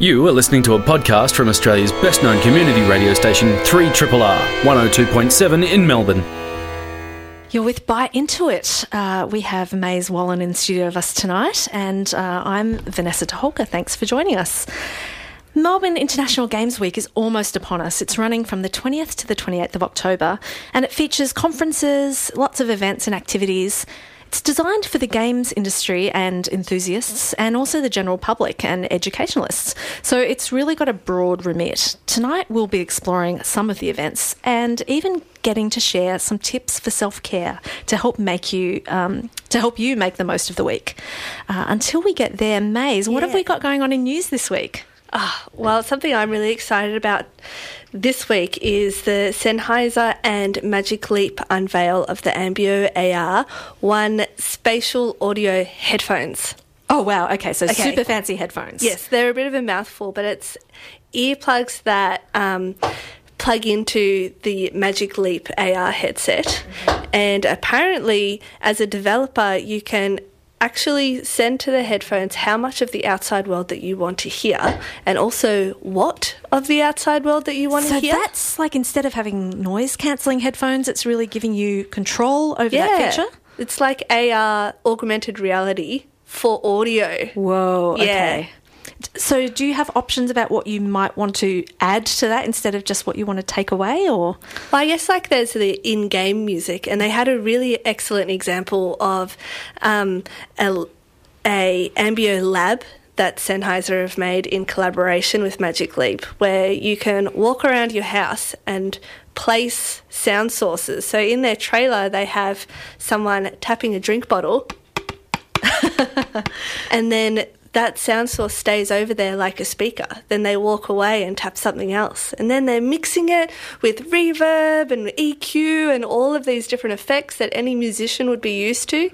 You are listening to a podcast from Australia's best known community radio station, 3RRR 102.7 in Melbourne. You're with Byte Into It. Uh, we have Maize Wallin in studio with us tonight, and uh, I'm Vanessa Toholka. Thanks for joining us. Melbourne International Games Week is almost upon us. It's running from the 20th to the 28th of October, and it features conferences, lots of events and activities. It's designed for the games industry and enthusiasts, and also the general public and educationalists. So it's really got a broad remit. Tonight, we'll be exploring some of the events and even getting to share some tips for self care to help make you um, to help you make the most of the week. Uh, until we get there, Maize, what have we got going on in news this week? Ah, well, something I'm really excited about this week is the Sennheiser and Magic Leap unveil of the Ambeo AR One spatial audio headphones. Oh wow! Okay, so Okay. super fancy headphones. Yes, they're a bit of a mouthful, but it's earplugs that um, plug into the Magic Leap AR headset. And apparently, as a developer, you can actually send to the headphones how much of the outside world that you want to hear and also what of the outside world that you want So to hear. So that's like instead of having noise cancelling headphones, it's really giving you control over that feature. It's like AR augmented reality for audio. Whoa. Yeah. Okay. So, do you have options about what you might want to add to that instead of just what you want to take away, or Well, I guess like there's the in-game music, and they had a really excellent example of um, a, a Ambeo lab that Sennheiser have made in collaboration with Magic Leap, where you can walk around your house and place sound sources. So in their trailer, they have someone tapping a drink bottle, and then that sound source stays over there like a speaker. Then they walk away and tap something else. And then they're mixing it with reverb and EQ and all of these different effects that any musician would be used to.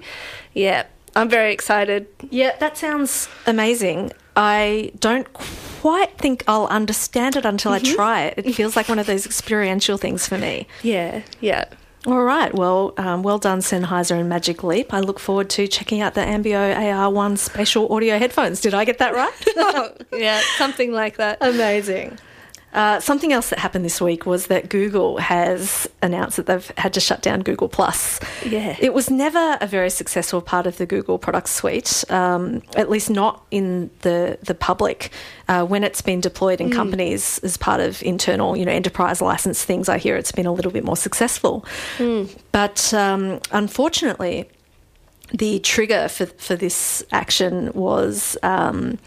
Yeah, I'm very excited. yeah, that sounds amazing. I don't quite think I'll understand it until I mm-hmm. try it. It feels like one of those experiential things for me. Yeah, yeah. All right. Well, um, well done, Sennheiser and Magic Leap. I look forward to checking out the Ambeo AR1 spatial audio headphones. Did I get that right? yeah, something like that. Amazing. Uh, something else that happened this week was that Google has announced that they've had to shut down Google Plus. Yeah. it was never a very successful part of the Google product suite, um, at least not in the the public. Uh, when it's been deployed in companies as part of internal, you know, enterprise license things, I hear it's been a little bit more successful. But um, unfortunately, the trigger for, for this action was um,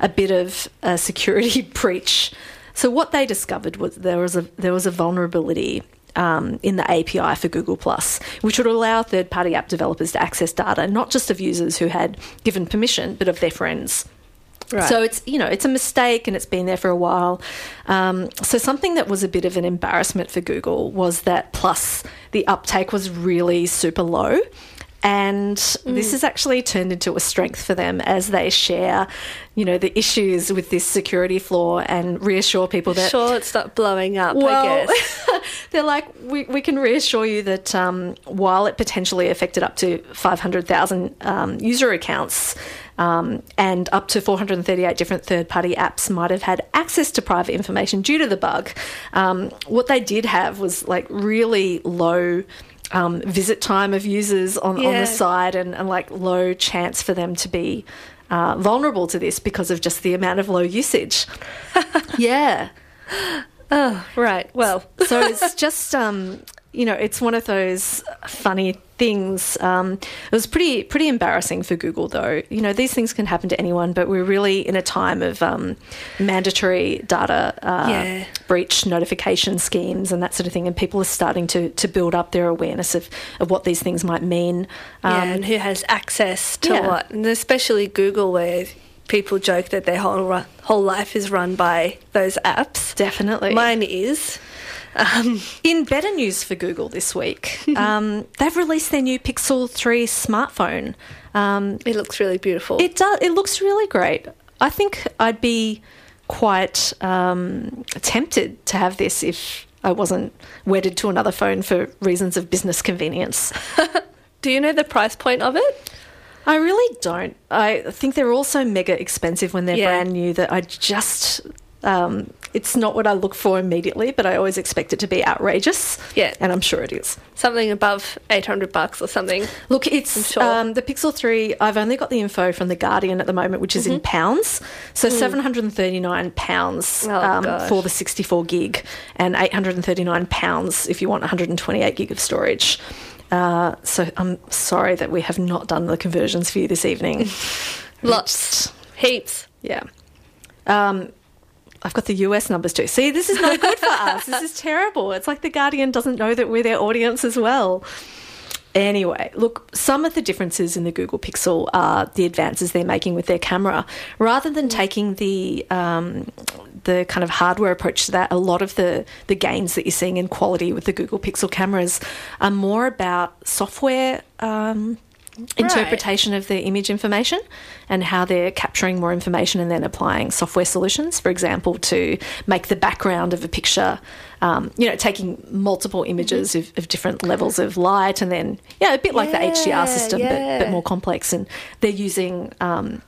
a bit of a security breach. So what they discovered was there was a there was a vulnerability um, in the API for Google Plus, which would allow third party app developers to access data not just of users who had given permission, but of their friends. Right. So it's you know it's a mistake and it's been there for a while. Um, so something that was a bit of an embarrassment for Google was that Plus the uptake was really super low. And this has actually turned into a strength for them as they share, you know, the issues with this security flaw and reassure people that Sure, it's not blowing up, well, I guess. they're like, we, we can reassure you that um, while it potentially affected up to 500,000 um, user accounts um, and up to 438 different third party apps might have had access to private information due to the bug, um, what they did have was like really low. Um, visit time of users on, on the site and, and like low chance for them to be uh, vulnerable to this because of just the amount of low usage. yeah. Oh, right. Well, so it's just um, you know it's one of those funny things um, it was pretty pretty embarrassing for google though you know these things can happen to anyone but we're really in a time of um, mandatory data uh, Yeah. breach notification schemes and that sort of thing and people are starting to to build up their awareness of, of what these things might mean um, yeah, and who has access to yeah. what? And especially Google, where people joke that their whole whole life is run by those apps. definitely Mine is. Um, In better news for Google this week, um, they've released their new Pixel 3 smartphone. Um, it looks really beautiful. it does. It looks really great. I think I'd be quite um, tempted to have this if I wasn't wedded to another phone for reasons of business convenience. Do you know the price point of it? I really don't. I think they're also mega expensive when they're Yeah. brand new. That I just, um, it's not what I look for immediately, but I always expect it to be outrageous. Yeah. and I'm sure it is. Something above 800 bucks or something. Look, it's sure. um, the Pixel 3. I've only got the info from The Guardian at the moment, which is Mm-hmm. in pounds. So £739 pounds Mm. Oh, um, for the 64 gig and £839 pounds if you want 128 gig of storage. Uh, so I'm sorry that we have not done the conversions for you this evening. Lots. Heaps. Yeah. Um, I've got the US numbers too. See, this is no good for us. This is terrible. It's like The Guardian doesn't know that we're their audience as well. Anyway, look, some of the differences in the Google Pixel are the advances they're making with their camera. Rather than taking the um, the kind of hardware approach to that, a lot of the the gains that you're seeing in quality with the Google Pixel cameras are more about software. Um, interpretation of the image information and how they're capturing more information and then applying software solutions, for example, to make the background of a picture, um, you know, taking multiple images of, of different levels of light and then, yeah, a bit like the HDR system, but, yeah. but more complex. And they're using um,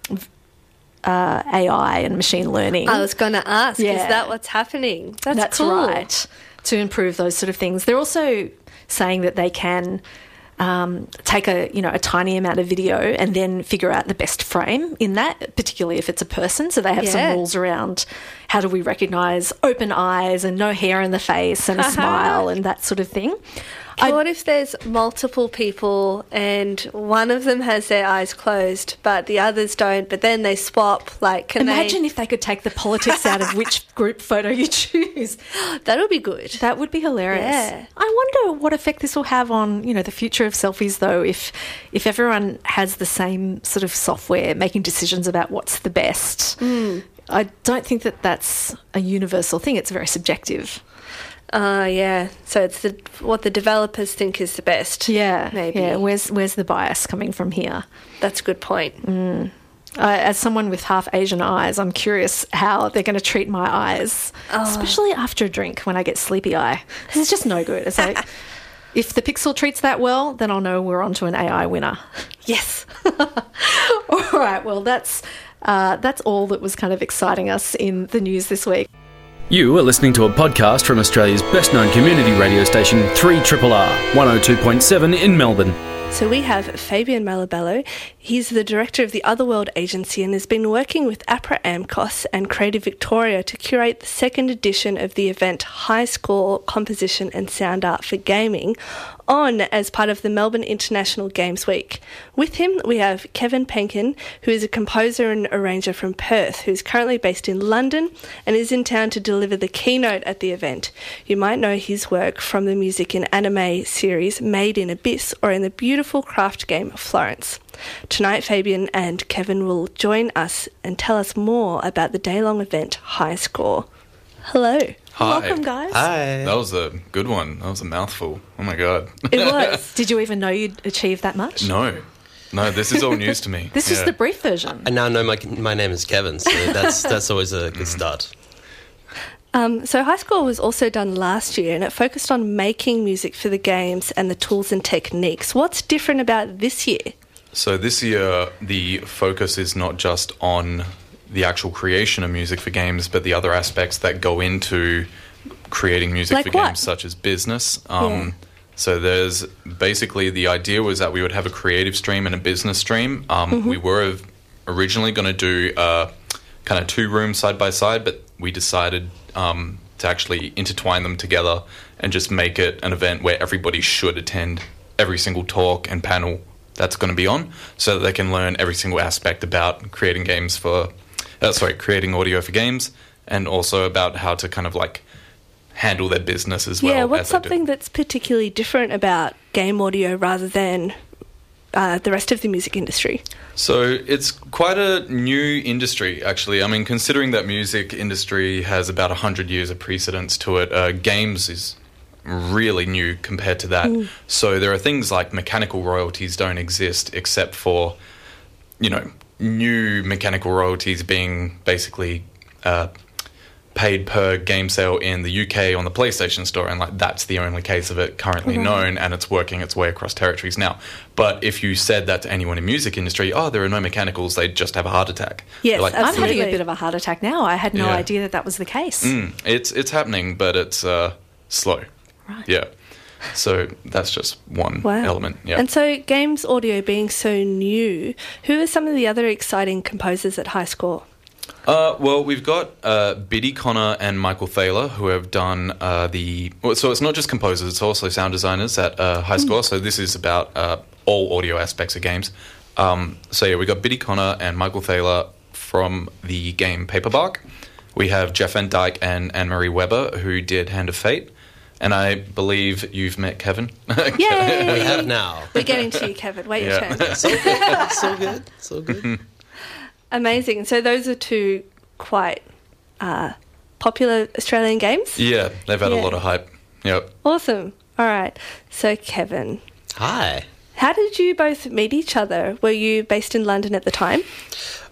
uh, AI and machine learning. I was going to ask, is that what's happening? That's, That's cool. right. To improve those sort of things. They're also saying that they can um, take a you know a tiny amount of video and then figure out the best frame in that, particularly if it's a person. So they have Yeah. some rules around how do we recognise open eyes and no hair in the face and a smile and that sort of thing. I- what if there's multiple people and one of them has their eyes closed, but the others don't, but then they swap? Like, can Imagine they? if they could take the politics out of which group photo you choose. That would be good. That would be hilarious. Yeah. I wonder what effect this will have on, you know, the future of selfies though if if everyone has the same sort of software making decisions about what's the best. Hmm. I don't think that that's a universal thing. It's very subjective. Uh, yeah. So it's the what the developers think is the best. Yeah. Maybe. Yeah, where's where's the bias coming from here? That's a good point. Uh, as someone with half Asian eyes, I'm curious how they're going to treat my eyes, Oh. especially after a drink when I get sleepy eye. It's just no good. It's like if the Pixel treats that well, then I'll know we're on to an AI winner. Yes. All right. Well, that's uh, that's all that was kind of exciting us in the news this week. You are listening to a podcast from Australia's best known community radio station 3RRR 102.7 in Melbourne. So we have Fabian Malabello. He's the director of the Otherworld Agency and has been working with APRA AMCOS and Creative Victoria to curate the second edition of the event High Score Composition and Sound Art for Gaming on as part of the Melbourne International Games Week. With him, we have Kevin Penkin, who is a composer and arranger from Perth, who's currently based in London and is in town to deliver the keynote at the event. You might know his work from the music and anime series Made in Abyss or in the beautiful craft game Florence. Tonight, Fabian and Kevin will join us and tell us more about the day long event High Score. Hello. Hi. Welcome, guys. Hi. That was a good one. That was a mouthful. Oh my god. It was. Did you even know you'd achieved that much? no, no, this is all news to me. This is Yeah. the brief version. I now know my my name is Kevin, so that's that's always a good start. Um, so, High Score was also done last year and it focused on making music for the games and the tools and techniques. What's different about this year? So this year, the focus is not just on the actual creation of music for games, but the other aspects that go into creating music Like for what? games, such as business. Um, Yeah. So there's basically the idea was that we would have a creative stream and a business stream. Um, Mm-hmm. We were originally going to do uh, kind of two rooms side by side, but we decided um, to actually intertwine them together and just make it an event where everybody should attend every single talk and panel that's going to be on, so that they can learn every single aspect about creating games for, uh, sorry, creating audio for games, and also about how to kind of like handle their business as well. yeah, what's something that's particularly different about game audio rather than uh, the rest of the music industry? So it's quite a new industry, actually. I mean, considering that music industry has about hundred years of precedence to it, uh, games is really new compared to that. So there are things like mechanical royalties don't exist except for, you know, new mechanical royalties being basically. Uh, paid per game sale in the UK on the PlayStation Store, and like that's the only case of it currently known, and it's working its way across territories now. But if you said that to anyone in music industry, oh, there are no mechanicals, they'd just have a heart attack. Yes, like, I'm having a bit of a heart attack now. I had no Yeah. idea that that was the case. Mm, it's it's happening, but it's uh, slow. Right. Yeah. So that's just one Wow. element. Yeah. And so, games audio being so new, who are some of the other exciting composers at High Score? Uh, well, we've got uh, Biddy Connor and Michael Thaler who have done uh, the. So it's not just composers; it's also sound designers at uh, High Score. So this is about uh, all audio aspects of games. Um, so yeah, we got Biddy Connor and Michael Thaler from the game Paperbark. We have Jeff Van Dyck and Anne Marie Weber who did Hand of Fate, and I believe you've met Kevin. Yay! We have now. We're getting to you, Kevin. Wait Yeah. your turn. so good. So good. It's all good. Amazing. So, those are two quite uh, popular Australian games. yeah, they've had Yeah. a lot of hype. Yep. Awesome. All right. So, Kevin, Hi. How did you both meet each other? Were you based in London at the time?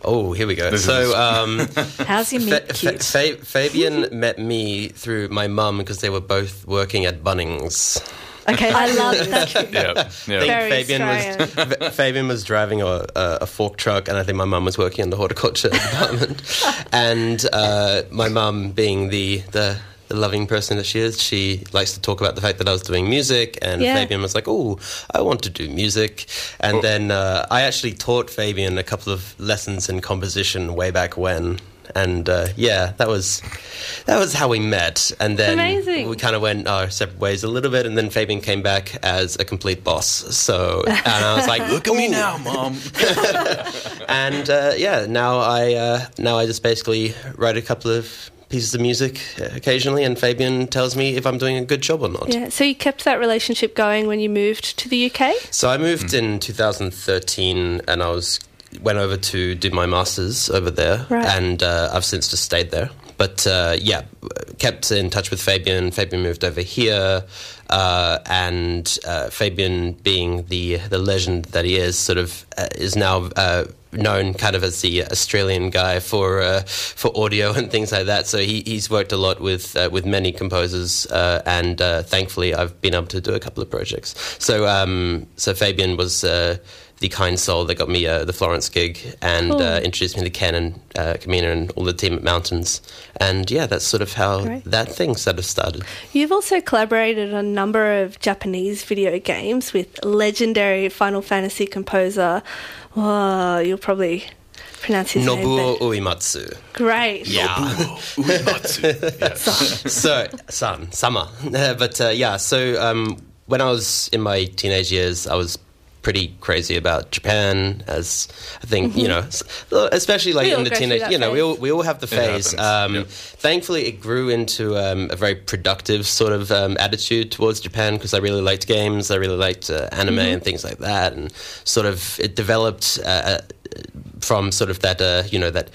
Oh, here we go. This so, um, How's your Fa- meat Fa- cute? Fa- Fabian met me through my mum because they were both working at Bunnings. okay, I love that. Yeah. I Yeah. think Very Fabian was Fabian was driving a, a, a fork truck, and I think my mum was working in the horticulture department. and uh, my mum, being the, the the loving person that she is, she likes to talk about the fact that I was doing music, and Yeah. Fabian was like, "Oh, I want to do music." And Oh. then uh, I actually taught Fabian a couple of lessons in composition way back when. And uh, yeah, that was that was how we met, and then Amazing. we kind of went our separate ways a little bit, and then Fabian came back as a complete boss. So, and I was like, Look at me now, mom. And uh, yeah, now I uh, now I just basically write a couple of pieces of music occasionally, and Fabian tells me if I'm doing a good job or not. Yeah. So, you kept that relationship going when you moved to the UK? So I moved in 2013, and I was went over to do my masters over there, Right. and uh, I've since just stayed there. But uh, yeah, kept in touch with Fabian. Fabian moved over here, uh, and uh, Fabian, being the the legend that he is, sort of uh, is now. Uh, known kind of as the Australian guy for uh, for audio and things like that. So he, he's worked a lot with uh, with many composers, uh, and thankfully I've been able to do a couple of projects. So um, so Fabian was. The kind soul that got me uh, the Florence gig and Cool. uh, introduced me to Ken and uh, Kamina and all the team at Mountains. And yeah, that's sort of how Great. that thing sort of started. You've also collaborated on a number of Japanese video games with legendary Final Fantasy composer. Oh, you'll probably pronounce his name. Nobuo but- Uematsu. Great. Yeah. Uematsu. Yeah. so son summer but uh, yeah so um, when i was in my teenage years i was pretty crazy about japan as i think you know especially like We in the go through teenage that you know we all, we all have the phase. Um, yep. thankfully it grew into um, a very productive sort of um, attitude towards japan because i really liked games i really liked uh, anime and things like that and sort of it developed uh, uh, from sort of that uh, you know that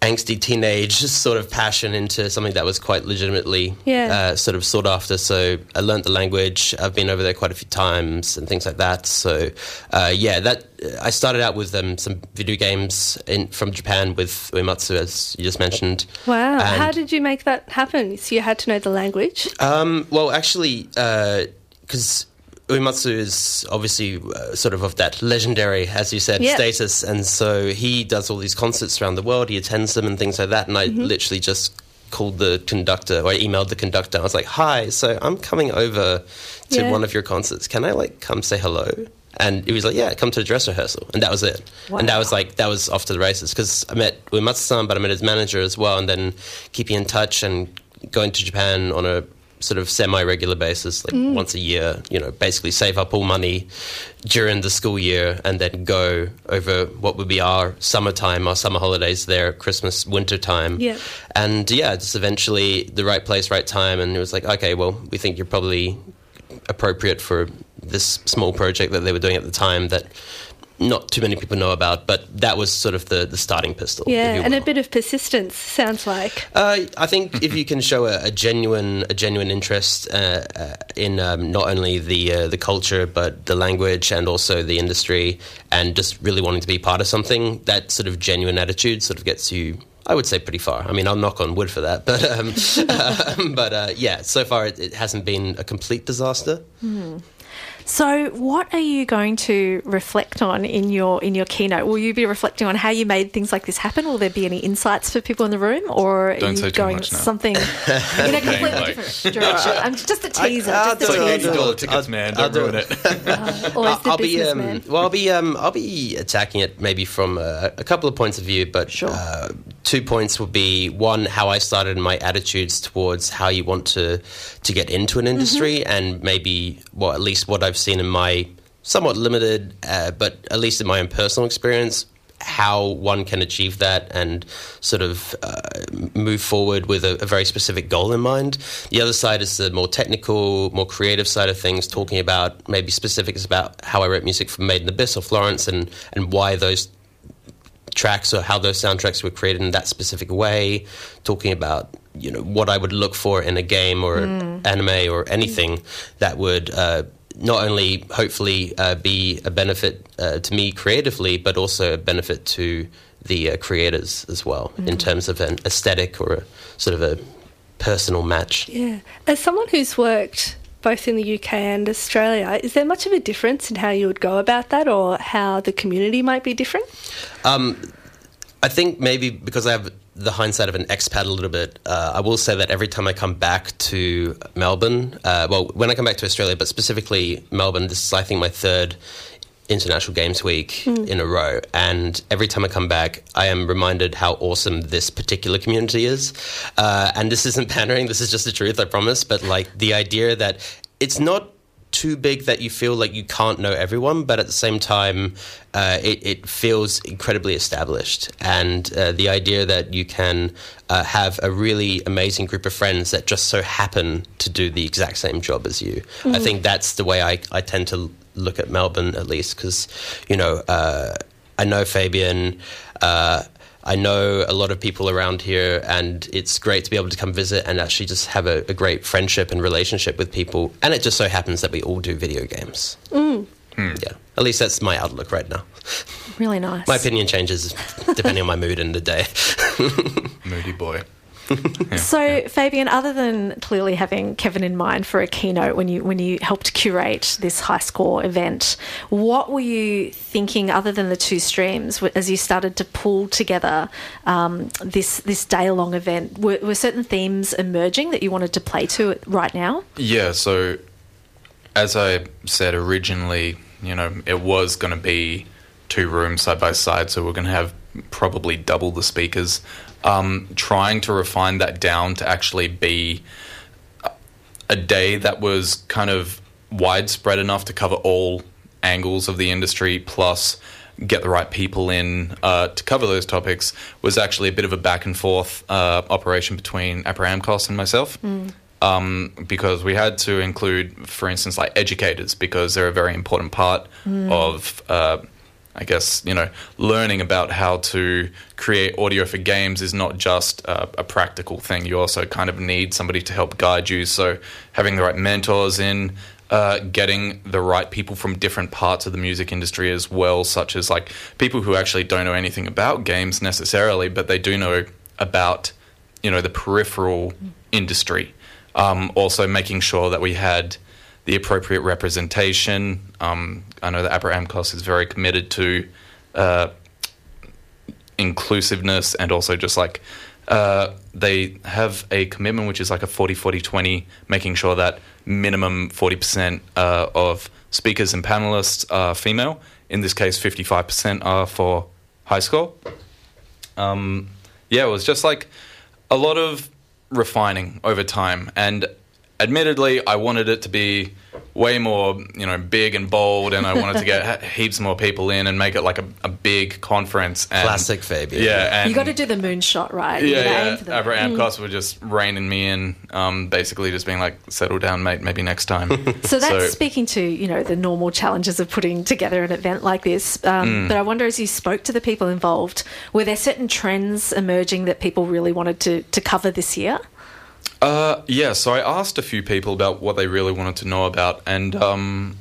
angsty teenage sort of passion into something that was quite legitimately Yeah. uh, sort of sought after. So I learned the language. I've been over there quite a few times and things like that. So uh, yeah, that I started out with um, some video games in, from Japan with Uematsu, as you just mentioned. Wow. And- How did you make that happen? So you had to know the language? Um, well, actually, because Uematsu is obviously uh, sort of of that legendary, as you said, Yep. status, and so he does all these concerts around the world. He attends them and things like that. And I literally just called the conductor or I emailed the conductor. I was like, "Hi, so I'm coming over to Yeah. one of your concerts. Can I like come say hello?" And he was like, "Yeah, come to the dress rehearsal," and that was it. And that was like that was off to the races because I met Uematsu-san, but I met his manager as well, and then keeping in touch and going to Japan on a sort of semi-regular basis, like mm. once a year. You know, basically save up all money during the school year and then go over what would be our summertime, our summer holidays there, Christmas, winter time. Yeah. And yeah, just eventually the right place, right time, and it was like, okay, well, we think you're probably appropriate for this small project that they were doing at the time that not too many people know about, but that was sort of the, the starting pistol. Yeah, and a bit of persistence, sounds like. Uh, I think if you can show a, a genuine, a genuine interest uh, uh, in um, not only the uh, the culture but the language and also the industry, and just really wanting to be part of something, that sort of genuine attitude sort of gets you I would say pretty far. I mean, I'll knock on wood for that, but um, um, but uh, yeah, so far it, it, hasn't been a complete disaster. Mm. So, what are you going to reflect on in your in your keynote? Will you be reflecting on how you made things like this happen? Will there be any insights for people in the room, or are Don't you going something in a completely like- different direction? I'm just a teaser. I'll just a do it, I'll Eighty do teaser. I'll- tickets, man. Don't ruin it. it. Always I'll be um, well. I'll be um, I'll be attacking it maybe from a, a couple of points of view, but Sure. uh, two points would be one how I started and my attitudes towards how you want to to get into an industry, and maybe well at least what I've seen in my somewhat limited, uh, but at least in my own personal experience. How one can achieve that and sort of uh, move forward with a, a very specific goal in mind. The other side is the more technical, more creative side of things, talking about maybe specifics about how I wrote music for Made in the Abyss or Florence and, and why those tracks or how those soundtracks were created in that specific way, talking about you know what I would look for in a game or anime or anything that would uh, not only hopefully uh, be a benefit uh, to me creatively, but also a benefit to the uh, creators as well in terms of an aesthetic or a sort of a personal match. Yeah. As someone who's worked both in the UK and Australia, is there much of a difference in how you would go about that or how the community might be different? Um, I think maybe because I have the hindsight of an expat a little bit, uh, I will say that every time I come back to Melbourne, uh, well, when I come back to Australia, but specifically Melbourne, this is, I think, my third International Games Week in a row. And every time I come back, I am reminded how awesome this particular community is. Uh, and this isn't pandering, this is just the truth, I promise. But like the idea that it's not too big that you feel like you can't know everyone, but at the same time, uh, it, it feels incredibly established. And uh, the idea that you can uh, have a really amazing group of friends that just so happen to do the exact same job as you. I think that's the way I, I tend to look at Melbourne, at least, because, you know, uh, I know Fabian. Uh, I know a lot of people around here, and it's great to be able to come visit and actually just have a, a great friendship and relationship with people. And it just so happens that we all do video games. Mm. Yeah, at least that's my outlook right now. Really nice. My opinion changes depending on my mood in the day. Moody boy. So, Fabian, other than clearly having Kevin in mind for a keynote when you when you helped curate this high score event, what were you thinking other than the two streams as you started to pull together um, this this day long event? Were, were certain themes emerging that you wanted to play to right now? Yeah, so as I said originally, you know, it was going to be two rooms side by side, so we're going to have probably double the speakers. Um, trying to refine that down to actually be a- day that was kind of widespread enough to cover all angles of the industry, plus get the right people in uh, to cover those topics, was actually a bit of a back and forth uh, operation between APRA AMCOS and myself. Um, because we had to include, for instance, like educators because they're a very important part of, uh, I guess, you know, learning about how to create audio for games is not just uh, a practical thing. You also kind of need somebody to help guide you. So having the right mentors in. Uh, getting the right people from different parts of the music industry as well, such as like people who actually don't know anything about games necessarily, but they do know about you know the peripheral industry. Um, also, making sure that we had the appropriate representation. Um, I know that APRA AMCOS is very committed to uh, inclusiveness and also just like uh, they have a commitment which is like a 40 40 20, making sure that minimum 40% uh, of speakers and panelists are female. In this case, 55% are for high score. Um, yeah, it was just like a lot of refining over time. And admittedly, I wanted it to be way more, you know, big and bold, and I wanted to get heaps more people in and make it like a, a big conference. And, Classic Fabian. Yeah, and you got to do the moonshot, right? You yeah, gotta yeah. aim for the APRA moon. Amcos were just reining me in, um, basically just being like, "Settle down, mate. Maybe next time." So that's So- speaking to you know the normal challenges of putting together an event like this. Um, Mm. But I wonder, as you spoke to the people involved, were there certain trends emerging that people really wanted to to cover this year? Uh, yeah, so I asked a few people about what they really wanted to know about, and um,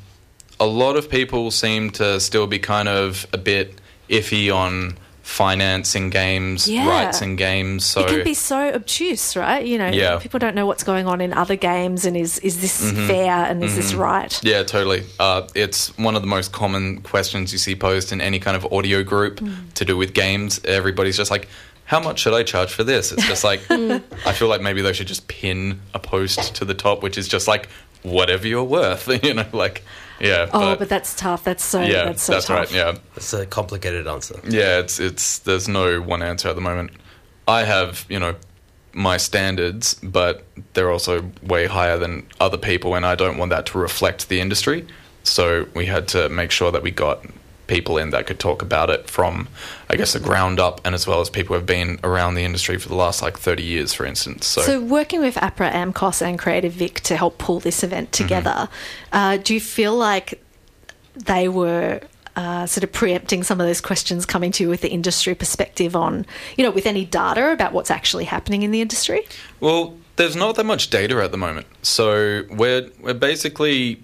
a lot of people seem to still be kind of a bit iffy on financing games, Yeah. rights in games. So it can be so obtuse, right? You know, Yeah. people don't know what's going on in other games, and is is this fair and is this right? Mm-hmm. Yeah, totally. Uh, it's one of the most common questions you see posed in any kind of audio group to do with games. Everybody's just like, how much should I charge for this? It's just like, hmm. I feel like maybe they should just pin a post to the top, which is just like, whatever you're worth, you know, like, yeah. Oh, but, that's tough. That's so yeah, that's so tough. right. Yeah. It's a complicated answer. Yeah, it's it's there's no one answer at the moment. I have, you know, my standards, but they're also way higher than other people and I don't want that to reflect the industry. So we had to make sure that we got people in that could talk about it from I guess the ground up and as well as people who have been around the industry for the last like 30 years for instance. So, So, working with APRA, AMCOS, and Creative Vic to help pull this event Mm-hmm. together, uh, do you feel like they were uh, sort of preempting some of those questions coming to you with the industry perspective on, you know, with any data about what's actually happening in the industry? Well, there's not that much data at the moment, so we're we're basically.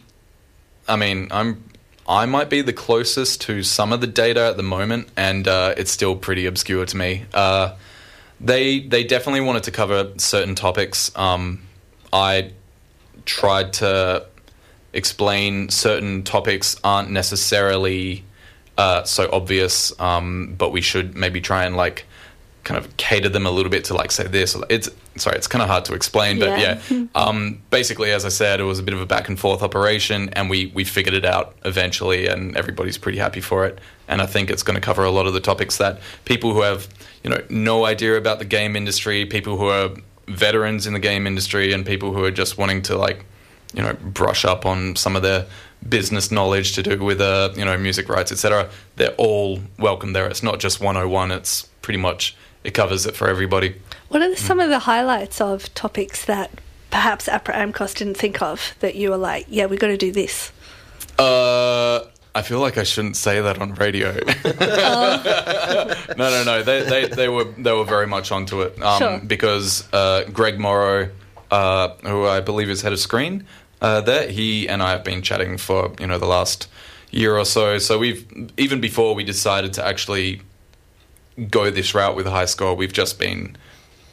I mean, I'm I might be the closest to some of the data at the moment, and uh, it's still pretty obscure to me. Uh, they they definitely wanted to cover certain topics. Um, I tried to explain certain topics aren't necessarily uh, so obvious, um, but we should maybe try and like kind of cater them a little bit to like say this. It's sorry, it's kind of hard to explain, but Yeah. yeah. Um, basically, as I said, it was a bit of a back and forth operation, and we we figured it out eventually, and everybody's pretty happy for it. And I think it's going to cover a lot of the topics that people who have you know no idea about the game industry, people who are veterans in the game industry, and people who are just wanting to like you know brush up on some of their business knowledge to do with uh, you know music rights etc they're all welcome there it's not just 101 it's pretty much it covers it for everybody What are some of the highlights of topics that perhaps APRA AMCOS didn't think of that you were like, yeah, we've got to do this? uh I feel like I shouldn't say that on radio. no, no, no. They, they, they were they were very much onto it um, Sure. because uh, Greg Morrow, uh, who I believe is head of screen, uh, there he and I have been chatting for you know the last year or so. So we've even before we decided to actually go this route with a high score, we've just been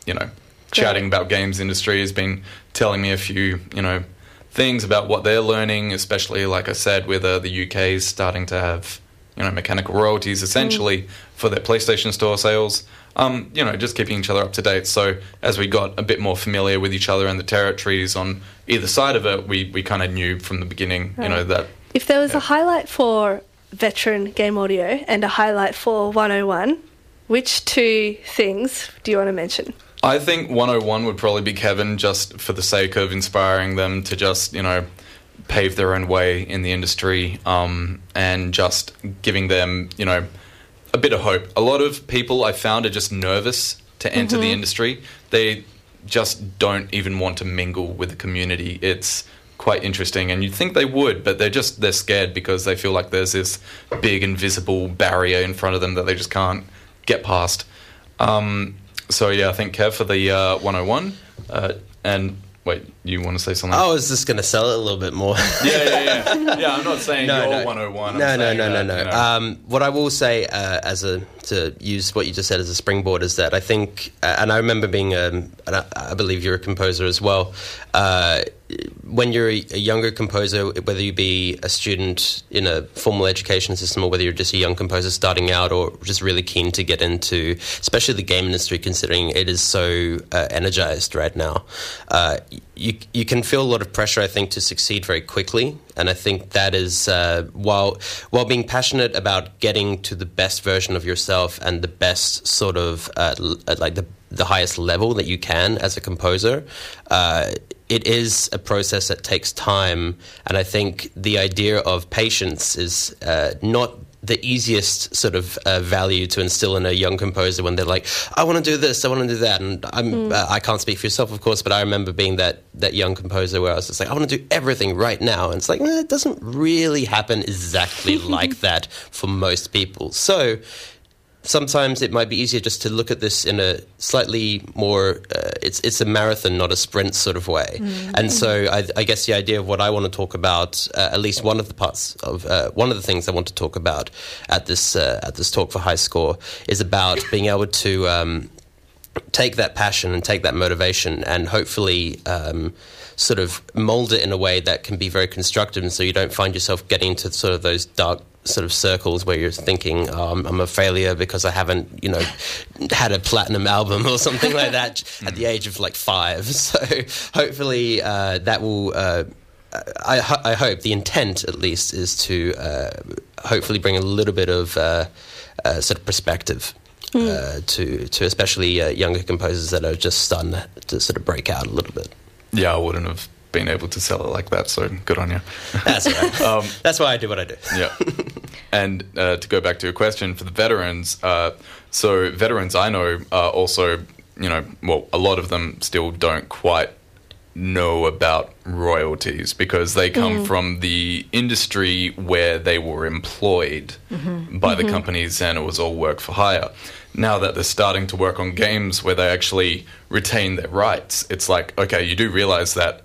you know chatting about games industry. He's been telling me a few you know things about what they're learning, especially like I said, with uh, the UK starting to have you know mechanical royalties essentially for their PlayStation Store sales. Um, you know, just keeping each other up to date. So as we got a bit more familiar with each other and the territories on either side of it, we, we kind of knew from the beginning, you know, that If there was Yeah. a highlight for veteran game audio and a highlight for 101, which two things do you want to mention? I think 101 would probably be Kevin just for the sake of inspiring them to just, you know, pave their own way in the industry um, and just giving them, you know, a bit of hope. A lot of people I found are just nervous to enter the industry. They just don't even want to mingle with the community. It's quite interesting and you'd think they would but they're just they're scared because they feel like there's this big invisible barrier in front of them that they just can't get past. Um, so yeah i think kev for the uh, 101 uh, and wait you want to say something I was just going to sell it a little bit more. yeah yeah yeah yeah i'm not saying No, you're no. 101 I'm no, no, saying no, no, that, no. you know. Um, what I will say, uh, as a to use what you just said as a springboard, is that I think, uh, and I remember being, um, and I, I believe you're a composer as well. Uh, when you're a, a younger composer, whether you be a student in a formal education system or whether you're just a young composer starting out or just really keen to get into, especially the game industry, considering it is so uh, energized right now, uh, you you can feel a lot of pressure, I think, to succeed very quickly. And I think that is uh, while while being passionate about getting to the best version of yourself and the best sort of uh, uh, like the the highest level that you can as a composer. Uh, it is a process that takes time, and I think the idea of patience is uh, not the easiest sort of uh, value to instill in a young composer when they're like, I want to do this, I want to do that, and I'm uh, I can't speak for yourself, of course, but I remember being that that young composer where I was just like, I want to do everything right now, and it's like, it doesn't really happen exactly like that for most people. So sometimes it might be easier just to look at this in a slightly more uh, it's it's a marathon, not a sprint sort of way. And so I, I guess the idea of what I want to talk about, uh, at least one of the parts of uh, one of the things I want to talk about at this uh, at this talk for High Score is about being able to. Um, take that passion and take that motivation and hopefully um, sort of mold it in a way that can be very constructive and so you don't find yourself getting into sort of those dark sort of circles where you're thinking oh, I'm, I'm a failure because I haven't you know had a platinum album or something like that at the age of like five so hopefully uh, that will uh, I, ho- I hope the intent at least is to uh, hopefully bring a little bit of uh, uh, sort of perspective uh, to to especially uh, younger composers that are just starting to sort of break out a little bit. Yeah, I wouldn't have been able to sell it like that, so good on you. That's all right. Um, That's why I do what I do. yeah. And uh, to go back to your question for the veterans, uh, so veterans I know are also, you know, well, a lot of them still don't quite know about royalties because they come from the industry where they were employed by the companies and it was all work for hire. Now that they're starting to work on games where they actually retain their rights, it's like, okay, you do realize that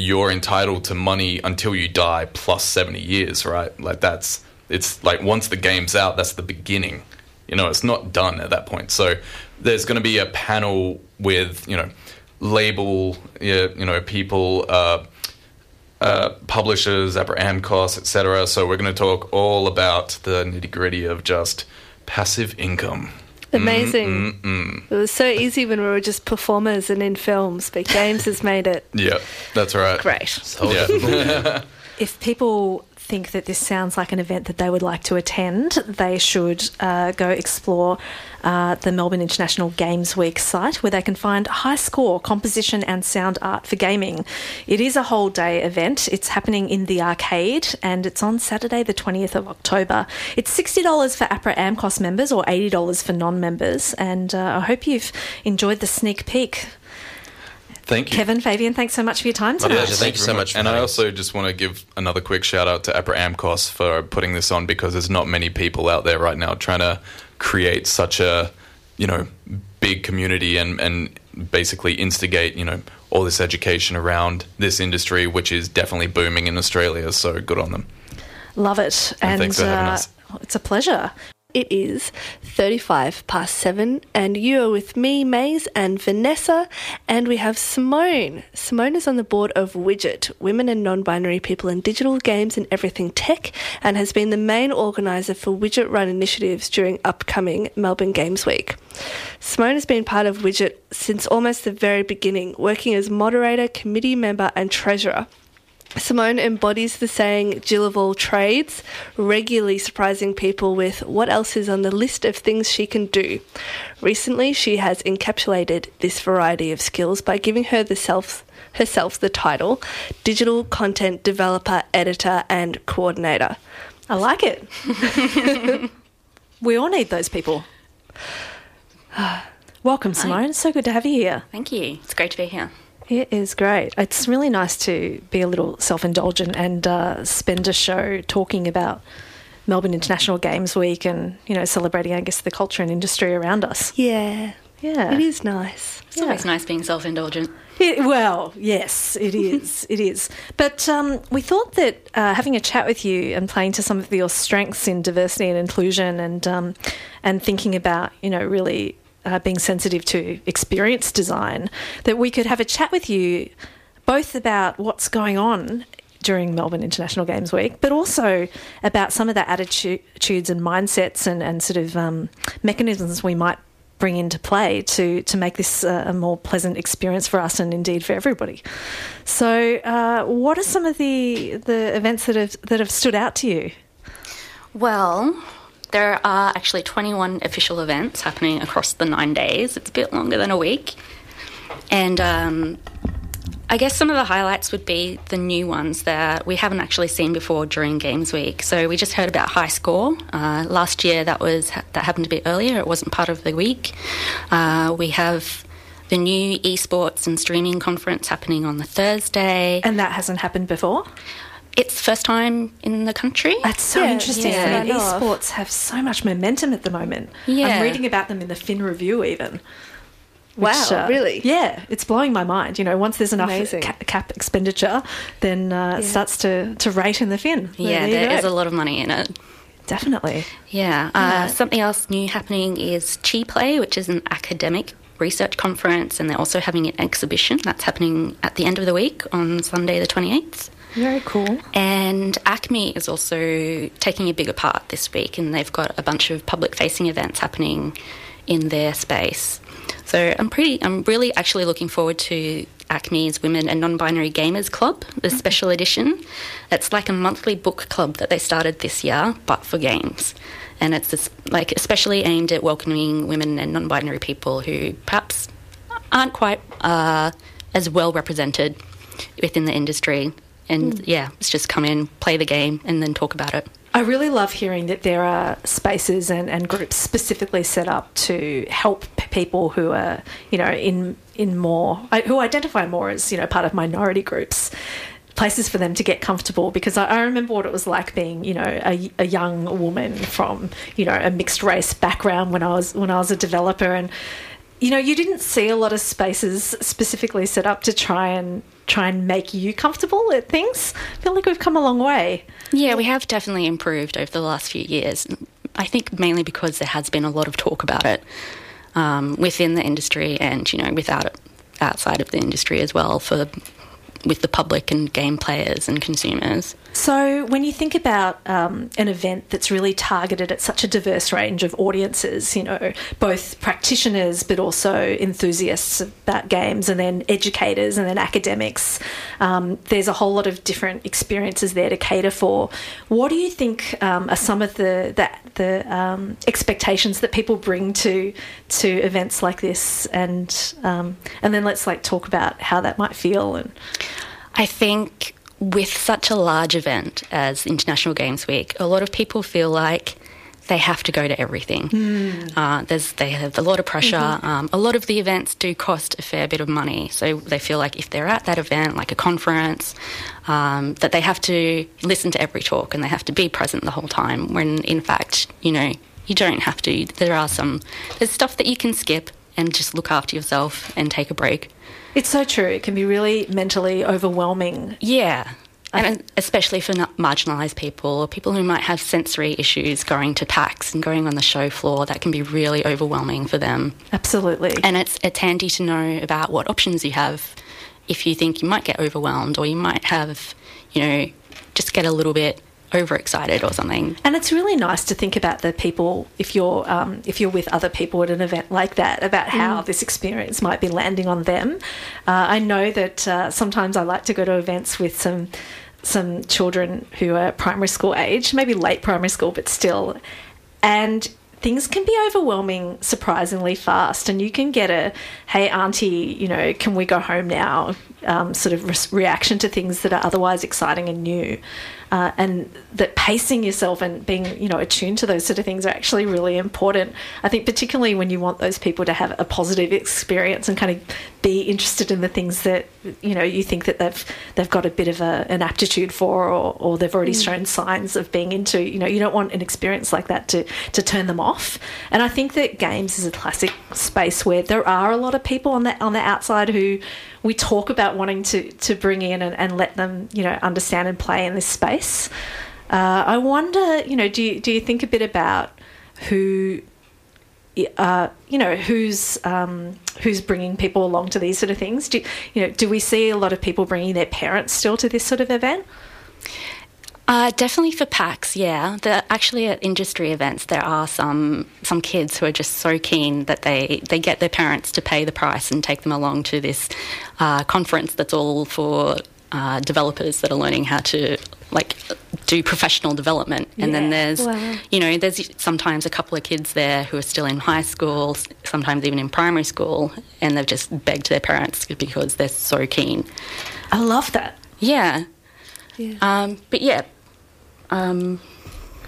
you're entitled to money until you die plus 70 years, right? Like that's it's like once the game's out, that's the beginning. You know, it's not done at that point. So there's going to be a panel with, you know, label, you know, people, uh, uh, publishers, APRA AMCOS, etc. So we're going to talk all about the nitty gritty of just passive income. Amazing. Mm, mm, mm. It was so easy when we were just performers and in films, but games has made it Yeah, that's right. great. So Yeah. If people think that this sounds like an event that they would like to attend, they should uh, go explore uh, the Melbourne International Games Week site where they can find high score composition and sound art for gaming. It is a whole day event. It's happening in the arcade and it's on Saturday, the 20th of October. It's $60 for APRA AMCOS members or $80 for non members. And uh, I hope you've enjoyed the sneak peek. Thank you. Kevin, Fabian, thanks so much for your time My tonight. pleasure. Thank you so much And I also just want to give another quick shout out to APRA AMCOS for putting this on because there's not many people out there right now trying to create such a, you know, big community and, and basically instigate, you know, all this education around this industry, which is definitely booming in Australia. So good on them. Love it. And thanks for having uh, us. it's a pleasure. It is 35 past 7, and you are with me, Maize, and Vanessa, and we have Simone. Simone is on the board of Widget, Women and Non Binary People in Digital Games and Everything Tech, and has been the main organiser for Widget run initiatives during upcoming Melbourne Games Week. Simone has been part of Widget since almost the very beginning, working as moderator, committee member, and treasurer. Simone embodies the saying Jill of all trades, regularly surprising people with what else is on the list of things she can do. Recently, she has encapsulated this variety of skills by giving her the self herself the title Digital Content Developer, Editor, and Coordinator. I like it. we all need those people. Welcome, Simone. it's So good to have you here. Thank you. It's great to be here. It is great. It's really nice to be a little self indulgent and uh, spend a show talking about Melbourne International Games Week and, you know, celebrating, I guess, the culture and industry around us. Yeah, Yeah. it is nice. It's always nice being self indulgent. Well, yes, it is. it is. But um, we thought that uh, having a chat with you and playing to some of your strengths in diversity and inclusion, and um, and thinking about you know really uh, being sensitive to experience design, that we could have a chat with you both about what's going on during Melbourne International Games Week, but also about some of the attitudes and mindsets and, and sort of um, mechanisms we might bring into play to to make this uh, a more pleasant experience for us and indeed for everybody. So, uh, what are some of the the events that have that have stood out to you? Well, there are actually 21 official events happening across the nine days. It's a bit longer than a week. And um, I guess some of the highlights would be the new ones that we haven't actually seen before during Games Week. So we just heard about High Score. Uh, last year that was that happened a bit earlier. It wasn't part of the week. Uh, we have the new esports and streaming conference happening on the Thursday. And that hasn't happened before. It's first time in the country. That's so Yeah, interesting. yeah. I mean, I know of. esports have so much momentum at the moment. Yeah. I'm reading about them in the Fin Review even. Wow, uh, really? Yeah, it's blowing my mind. You know, once there's enough ca- cap expenditure, then uh, it starts to, to rate in the fin. Yeah, there go. is a lot of money in it. Definitely. Yeah. Uh, something else new happening is Chi Play, which is an academic research conference, and they're also having an exhibition that's happening at the end of the week on Sunday, the 28th. Very cool. And ACMI is also taking a bigger part this week, and they've got a bunch of public facing events happening in their space. So I'm pretty, I'm really actually looking forward to ACMI's Women and Non Binary Gamers Club, the special edition. It's like a monthly book club that they started this year, but for games. And it's this, like especially aimed at welcoming women and non binary people who perhaps aren't quite uh, as well represented within the industry. And hmm. yeah, it's just come in, play the game, and then talk about it. I really love hearing that there are spaces and, and groups specifically set up to help p- people who are, you know, in in more who identify more as you know part of minority groups. Places for them to get comfortable because I, I remember what it was like being, you know, a, a young woman from, you know, a mixed race background when I was when I was a developer, and you know, you didn't see a lot of spaces specifically set up to try and try and make you comfortable at things. I feel like we've come a long way. Yeah, we have definitely improved over the last few years. I think mainly because there has been a lot of talk about it um, within the industry and, you know, without it outside of the industry as well for with the public and game players and consumers. So, when you think about um, an event that's really targeted at such a diverse range of audiences, you know, both practitioners but also enthusiasts about games, and then educators and then academics, um, there's a whole lot of different experiences there to cater for. What do you think um, are some of the the, the um, expectations that people bring to to events like this, and um, and then let's like talk about how that might feel and. I think with such a large event as International Games Week, a lot of people feel like they have to go to everything. Uh, there's they have a lot of pressure. Um, a lot of the events do cost a fair bit of money, so they feel like if they're at that event, like a conference, um, that they have to listen to every talk and they have to be present the whole time. When in fact, you know, you don't have to. There are some there's stuff that you can skip and just look after yourself and take a break. It's so true. It can be really mentally overwhelming. Yeah. And especially for marginalised people or people who might have sensory issues going to PAX and going on the show floor, that can be really overwhelming for them. Absolutely. And it's, it's handy to know about what options you have if you think you might get overwhelmed or you might have, you know, just get a little bit overexcited or something. And it's really nice to think about the people if you're um, if you're with other people at an event like that about how this experience might be landing on them. Uh, I know that uh, sometimes I like to go to events with some some children who are primary school age, maybe late primary school, but still, and things can be overwhelming surprisingly fast and you can get a hey auntie you know can we go home now? Um, sort of re- reaction to things that are otherwise exciting and new. Uh, and that pacing yourself and being you know attuned to those sort of things are actually really important. I think particularly when you want those people to have a positive experience and kind of be interested in the things that you know you think that they've they've got a bit of a, an aptitude for or, or they've already shown signs of being into you know you don't want an experience like that to to turn them off. And i think that games is a classic space where there are a lot of people on the on the outside who we talk about wanting to to bring in and, and let them you know understand and play in this space. Uh, i wonder you know do you, do you think a bit about who uh, you know who's um, who's bringing people along to these sort of things. Do you know? Do we see a lot of people bringing their parents still to this sort of event? Uh, definitely for PAX, yeah. The, actually, at industry events, there are some some kids who are just so keen that they, they get their parents to pay the price and take them along to this uh, conference that's all for uh, developers that are learning how to like do professional development. And then there's Wow. you know there's sometimes a couple of kids there who are still in high school, sometimes even in primary school, and they've just begged their parents because they're so keen. I love that. Yeah. Yeah. Um, but yeah. Um,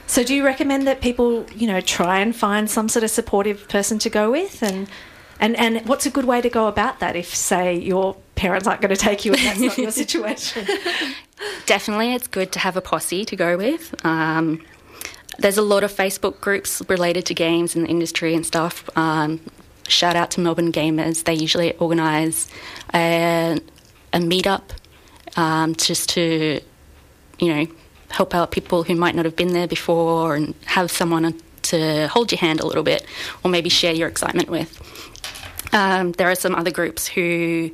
So, do you recommend that people, you know, try and find some sort of supportive person to go with, and and and what's a good way to go about that if, say, your parents aren't going to take you and that's not your situation? definitely it's good to have a posse to go with. Um, there's a lot of Facebook groups related to games and the industry and stuff. Um, shout out to Melbourne Gamers. They usually organise a, a meetup um, just to, you know, help out people who might not have been there before and have someone to hold your hand a little bit or maybe share your excitement with. Um, there are some other groups who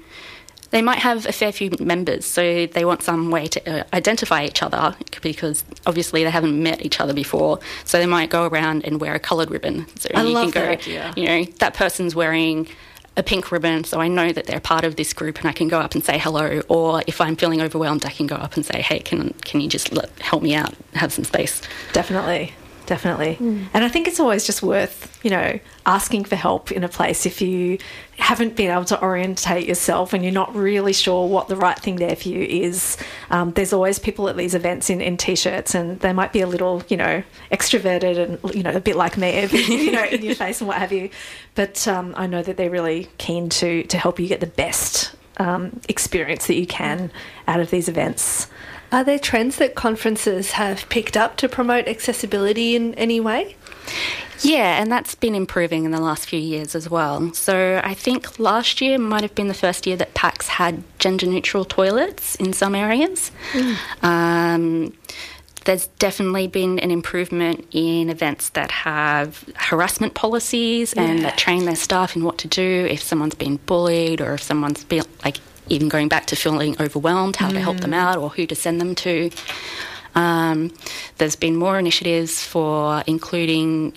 they might have a fair few members, so they want some way to uh, identify each other because obviously they haven't met each other before. So they might go around and wear a coloured ribbon. So I you love can go, that idea. you know, that person's wearing a pink ribbon, so I know that they're part of this group, and I can go up and say hello. Or if I'm feeling overwhelmed, I can go up and say, "Hey, can can you just let, help me out? Have some space." Definitely. Definitely. And I think it's always just worth, you know, asking for help in a place if you haven't been able to orientate yourself and you're not really sure what the right thing there for you is. Um, there's always people at these events in, in t-shirts and they might be a little, you know, extroverted and, you know, a bit like me, you know, in your face and what have you. But um, I know that they're really keen to, to help you get the best um, experience that you can out of these events. Are there trends that conferences have picked up to promote accessibility in any way? Yeah, and that's been improving in the last few years as well. So I think last year might have been the first year that PAX had gender neutral toilets in some areas. Um, there's definitely been an improvement in events that have harassment policies and that train their staff in what to do if someone's been bullied or if someone's been like even going back to feeling overwhelmed, how to help them out or who to send them to. Um, there's been more initiatives for including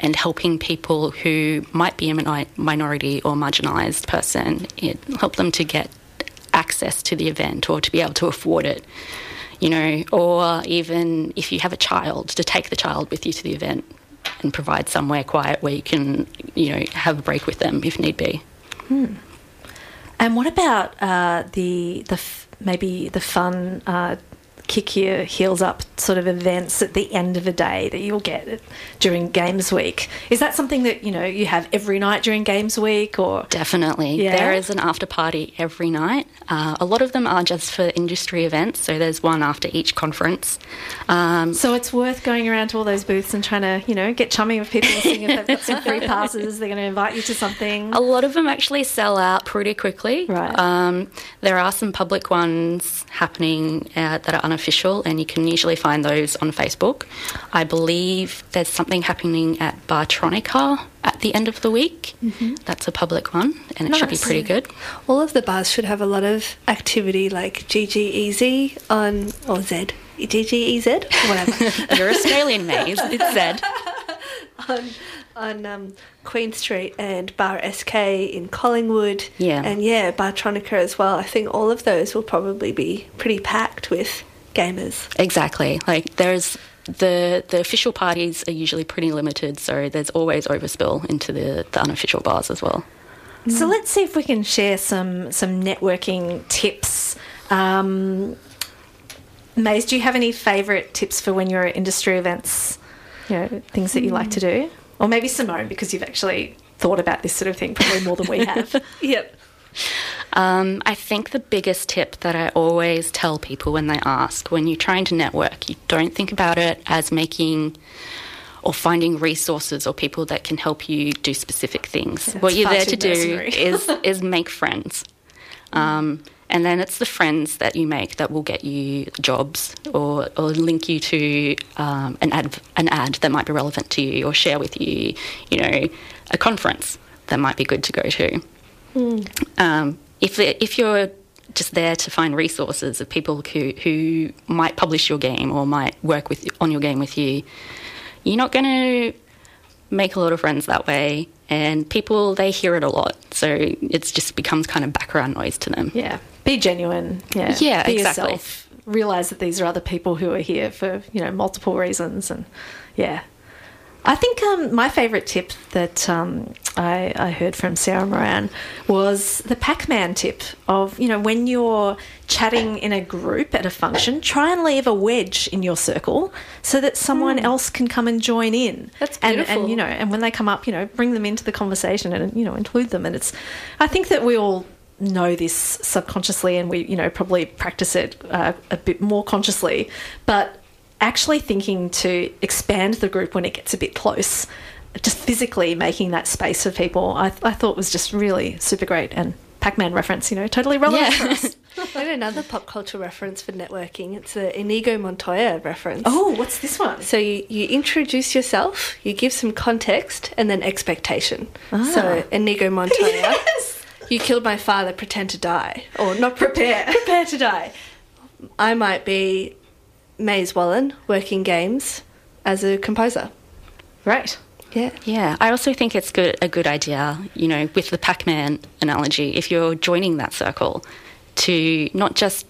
and helping people who might be a minority or marginalised person, it, help them to get access to the event or to be able to afford it, you know, or even if you have a child, to take the child with you to the event and provide somewhere quiet where you can, you know, have a break with them if need be. Hmm. And what about uh, the the f- maybe the fun uh, kick your heels up sort of events at the end of a day that you'll get during Games Week? Is that something that you know you have every night during Games Week, or Definitely. Yeah? There is an after party every night. Uh, a lot of them are just for industry events, so there's one after each conference. Um, so it's worth going around to all those booths and trying to you know get chummy with people, seeing if they've got some free passes, they're going to invite you to something. A lot of them actually sell out pretty quickly. Right. Um, there are some public ones happening uh, that are unofficial, and you can usually find those on Facebook. I believe there's something happening at Bartronica at the end of the week. That's a public one, and it should be pretty good. All of the bars should have a lot of activity like GGEZ on, or Z. GGEZ? Whatever. You're Australian, Maize. It's Z. on on um, Queen Street and Bar SK in Collingwood. Yeah. And yeah, Bartronica as well. I think all of those will probably be pretty packed with gamers. Exactly. Like there's the the official parties are usually pretty limited, so there's always overspill into the, the unofficial bars as well. So let's see if we can share some some networking tips. Um, Maize, do you have any favourite tips for when you're at industry events? You know, things that you like to do, or maybe Simone, because you've actually thought about this sort of thing probably more than we have. Yep. Um, I think the biggest tip that I always tell people when they ask, when you're trying to network, you don't think about it as making or finding resources or people that can help you do specific things. That's what you're there to do is is make friends. Um, and then it's the friends that you make that will get you jobs or, or link you to um, an ad an ad that might be relevant to you or share with you, you know, a conference that might be good to go to. Um, if if you're just there to find resources of people who who might publish your game or might work with on your game with you, you're not going to make a lot of friends that way. And people they hear it a lot, so it just becomes kind of background noise to them. yeah, be genuine. Yeah, Yeah, be exactly. yourself. Realize that these are other people who are here for you know multiple reasons, and yeah. I think um, my favourite tip that um, I, I heard from Sarah Moran was the Pac-Man tip of you know when you're chatting in a group at a function, try and leave a wedge in your circle so that someone else can come and join in. That's and, beautiful. and you know, and when they come up, you know, bring them into the conversation and you know include them. And it's, I think that we all know this subconsciously, and we you know probably practice it uh, a bit more consciously, but actually thinking to expand the group when it gets a bit close just physically making that space for people, I, I thought was just really super great. And Pac Man reference, you know, totally relevant Yeah. for us. And another pop culture reference for networking. It's the Inigo Montoya reference. oh, what's this one? So you, you introduce yourself, you give some context, and then expectation. Ah. So Inigo Montoya, Yes. you killed my father, pretend to die, or not prepare, prepare to die. I might be Maize Wallin working games as a composer. Right. Yeah. Yeah, I also think it's good a good idea, you know, with the Pac-Man analogy, if you're joining that circle, to not just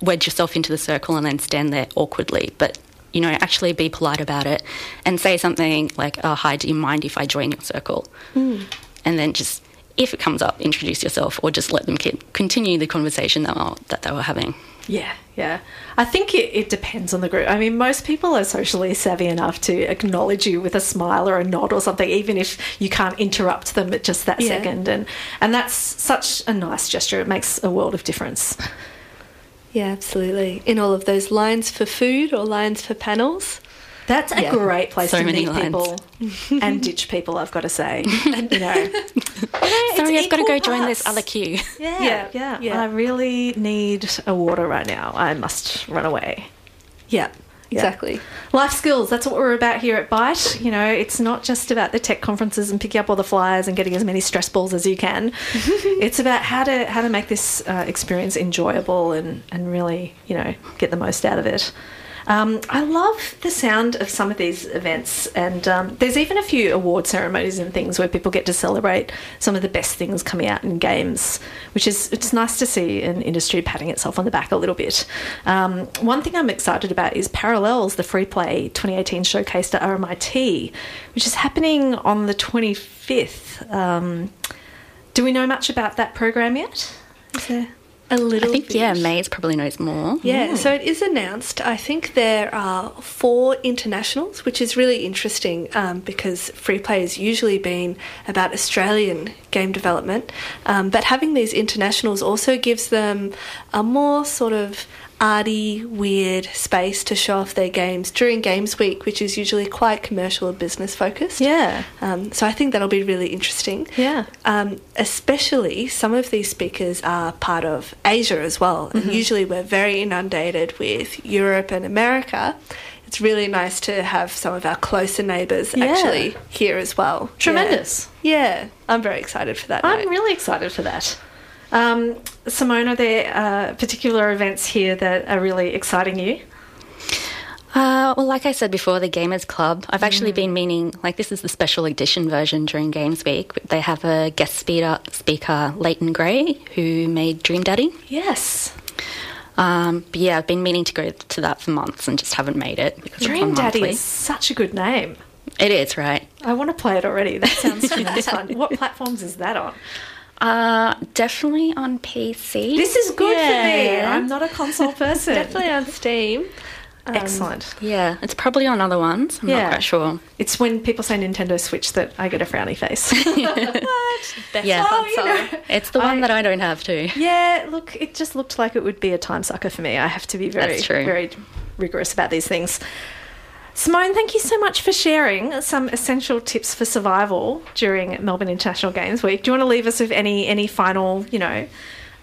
wedge yourself into the circle and then stand there awkwardly, but you know, actually be polite about it and say something like, "Oh, hi, do you mind if I join your circle?" Hmm. And then just, if it comes up, introduce yourself, or just let them ki- continue the conversation that, that they were having. Yeah, yeah. I think it, it depends on the group. I mean, most people are socially savvy enough to acknowledge you with a smile or a nod or something, even if you can't interrupt them at just that Yeah. second. And and that's such a nice gesture. It makes a world of difference. Yeah, absolutely. In all of those lines for food or lines for panels. That's a Yeah. great place So to many meet lines. people and ditch people. I've got to say, and, you know, Sorry, I've got to equal go join this other queue. yeah, Yeah, yeah, yeah. I really need a water right now. I must run away. Yeah, exactly. Life skills, that's what we're about here at Byte. You know, it's not just about the tech conferences and picking up all the flyers and getting as many stress balls as you can. it's about how to how to make this uh, experience enjoyable and, and really, you know, get the most out of it. Um, I love the sound of some of these events, and um, there's even a few award ceremonies and things where people get to celebrate some of the best things coming out in games, which is it's nice to see an industry patting itself on the back a little bit. Um, one thing I'm excited about is Parallels, the Freeplay 2018 showcase at RMIT, which is happening on the 25th. Um, do we know much about that program yet? Is there? A little I think, bit. yeah, Maize probably knows more. Yeah, so it is announced. I think there are four internationals, which is really interesting um, because Freeplay has usually been about Australian game development. Um, but having these internationals also gives them a more sort of arty, weird space to show off their games during Games Week, which is usually quite commercial and business focused. Yeah. Um, so I think that'll be really interesting. Yeah. Um, especially some of these speakers are part of Asia as well, Mm-hmm. and usually we're very inundated with Europe and America. It's really nice to have some of our closer neighbours Yeah. actually here as well. Tremendous. Yeah. Yeah, I'm very excited for that. I'm night. really excited for that. Um, Simone, are there uh, particular events here that are really exciting you? Uh, well, like I said before, the Gamers Club. I've actually been meaning, like, this is the special edition version during Games Week. They have a guest speaker, speaker Leighton Gray, who made Dream Daddy. Yes. Um, but yeah, I've been meaning to go to that for months and just haven't made it Dream Daddy monthly. is such a good name. It is right. I want to play it already. That sounds fun. What platforms is that on? Uh, definitely on PC. This is good for me. I'm not a console person. Definitely on Steam. Um, Excellent. yeah, it's probably on other ones. I'm Yeah. not quite sure. It's when people say Nintendo Switch that I get a frowny face. Best Yeah. Oh, you know. It's the one I- that I don't have too. Yeah, look, it just looked like it would be a time sucker for me. I have to be very, very rigorous about these things. Simone, thank you so much for sharing some essential tips for survival during Melbourne International Games Week. Do you want to leave us with any any final, you know,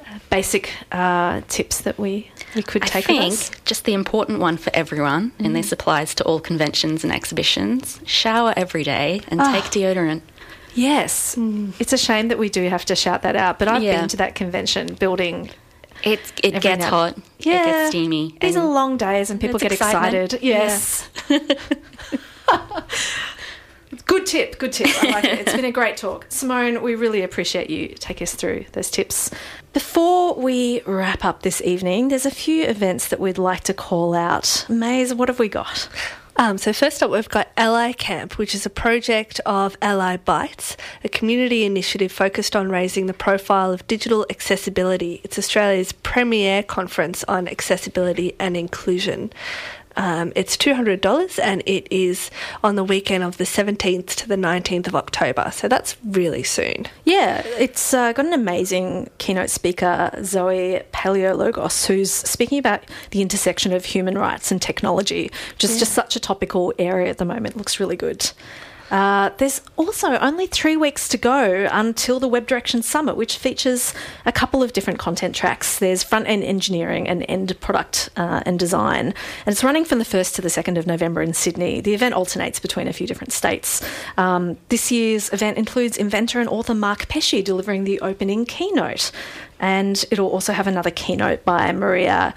uh, basic uh, tips that we we could I take think with us? just the important one for everyone, and this applies to all conventions and exhibitions: shower every day and Ah. take deodorant. Yes, it's a shame that we do have to shout that out, but I've Yeah. been to that convention building. It it Every gets now- hot. It gets steamy. These are long days, and people get excitement. excited. Yes. good tip. Good tip. I like it. It's been a great talk, Simone. We really appreciate you take us through those tips. Before we wrap up this evening, there's a few events that we'd like to call out. Maize, what have we got? Um, so first up, we've got Ally Camp, which is a project of Ally Bytes, a community initiative focused on raising the profile of digital accessibility. It's Australia's premier conference on accessibility and inclusion. Um, it's $200 and it is on the weekend of the 17th to the 19th of October. So that's really soon. Yeah, it's uh, got an amazing keynote speaker, Zoe Paleologos, who's speaking about the intersection of human rights and technology, which is just such a topical area at the moment. Looks really good. Uh, there's also only three weeks to go until the Web Direction Summit, which features a couple of different content tracks. There's front end engineering and end product uh, and design, and it's running from the 1st to the 2nd of November in Sydney. The event alternates between a few different states. Um, this year's event includes inventor and author Mark Pesce delivering the opening keynote, and it'll also have another keynote by Maria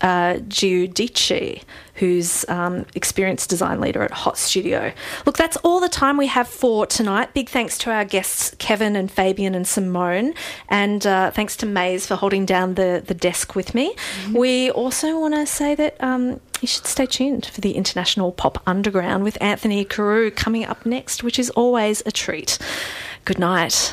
uh, Giudici, who's um, experienced design leader at Hot Studio. Look, that's all the time we have for tonight. Big thanks to our guests, Kevin and Fabian and Simone, and uh, thanks to Maize for holding down the, the desk with me. Mm-hmm. We also want to say that um, you should stay tuned for the International Pop Underground with Anthony Carew coming up next, which is always a treat. Good night.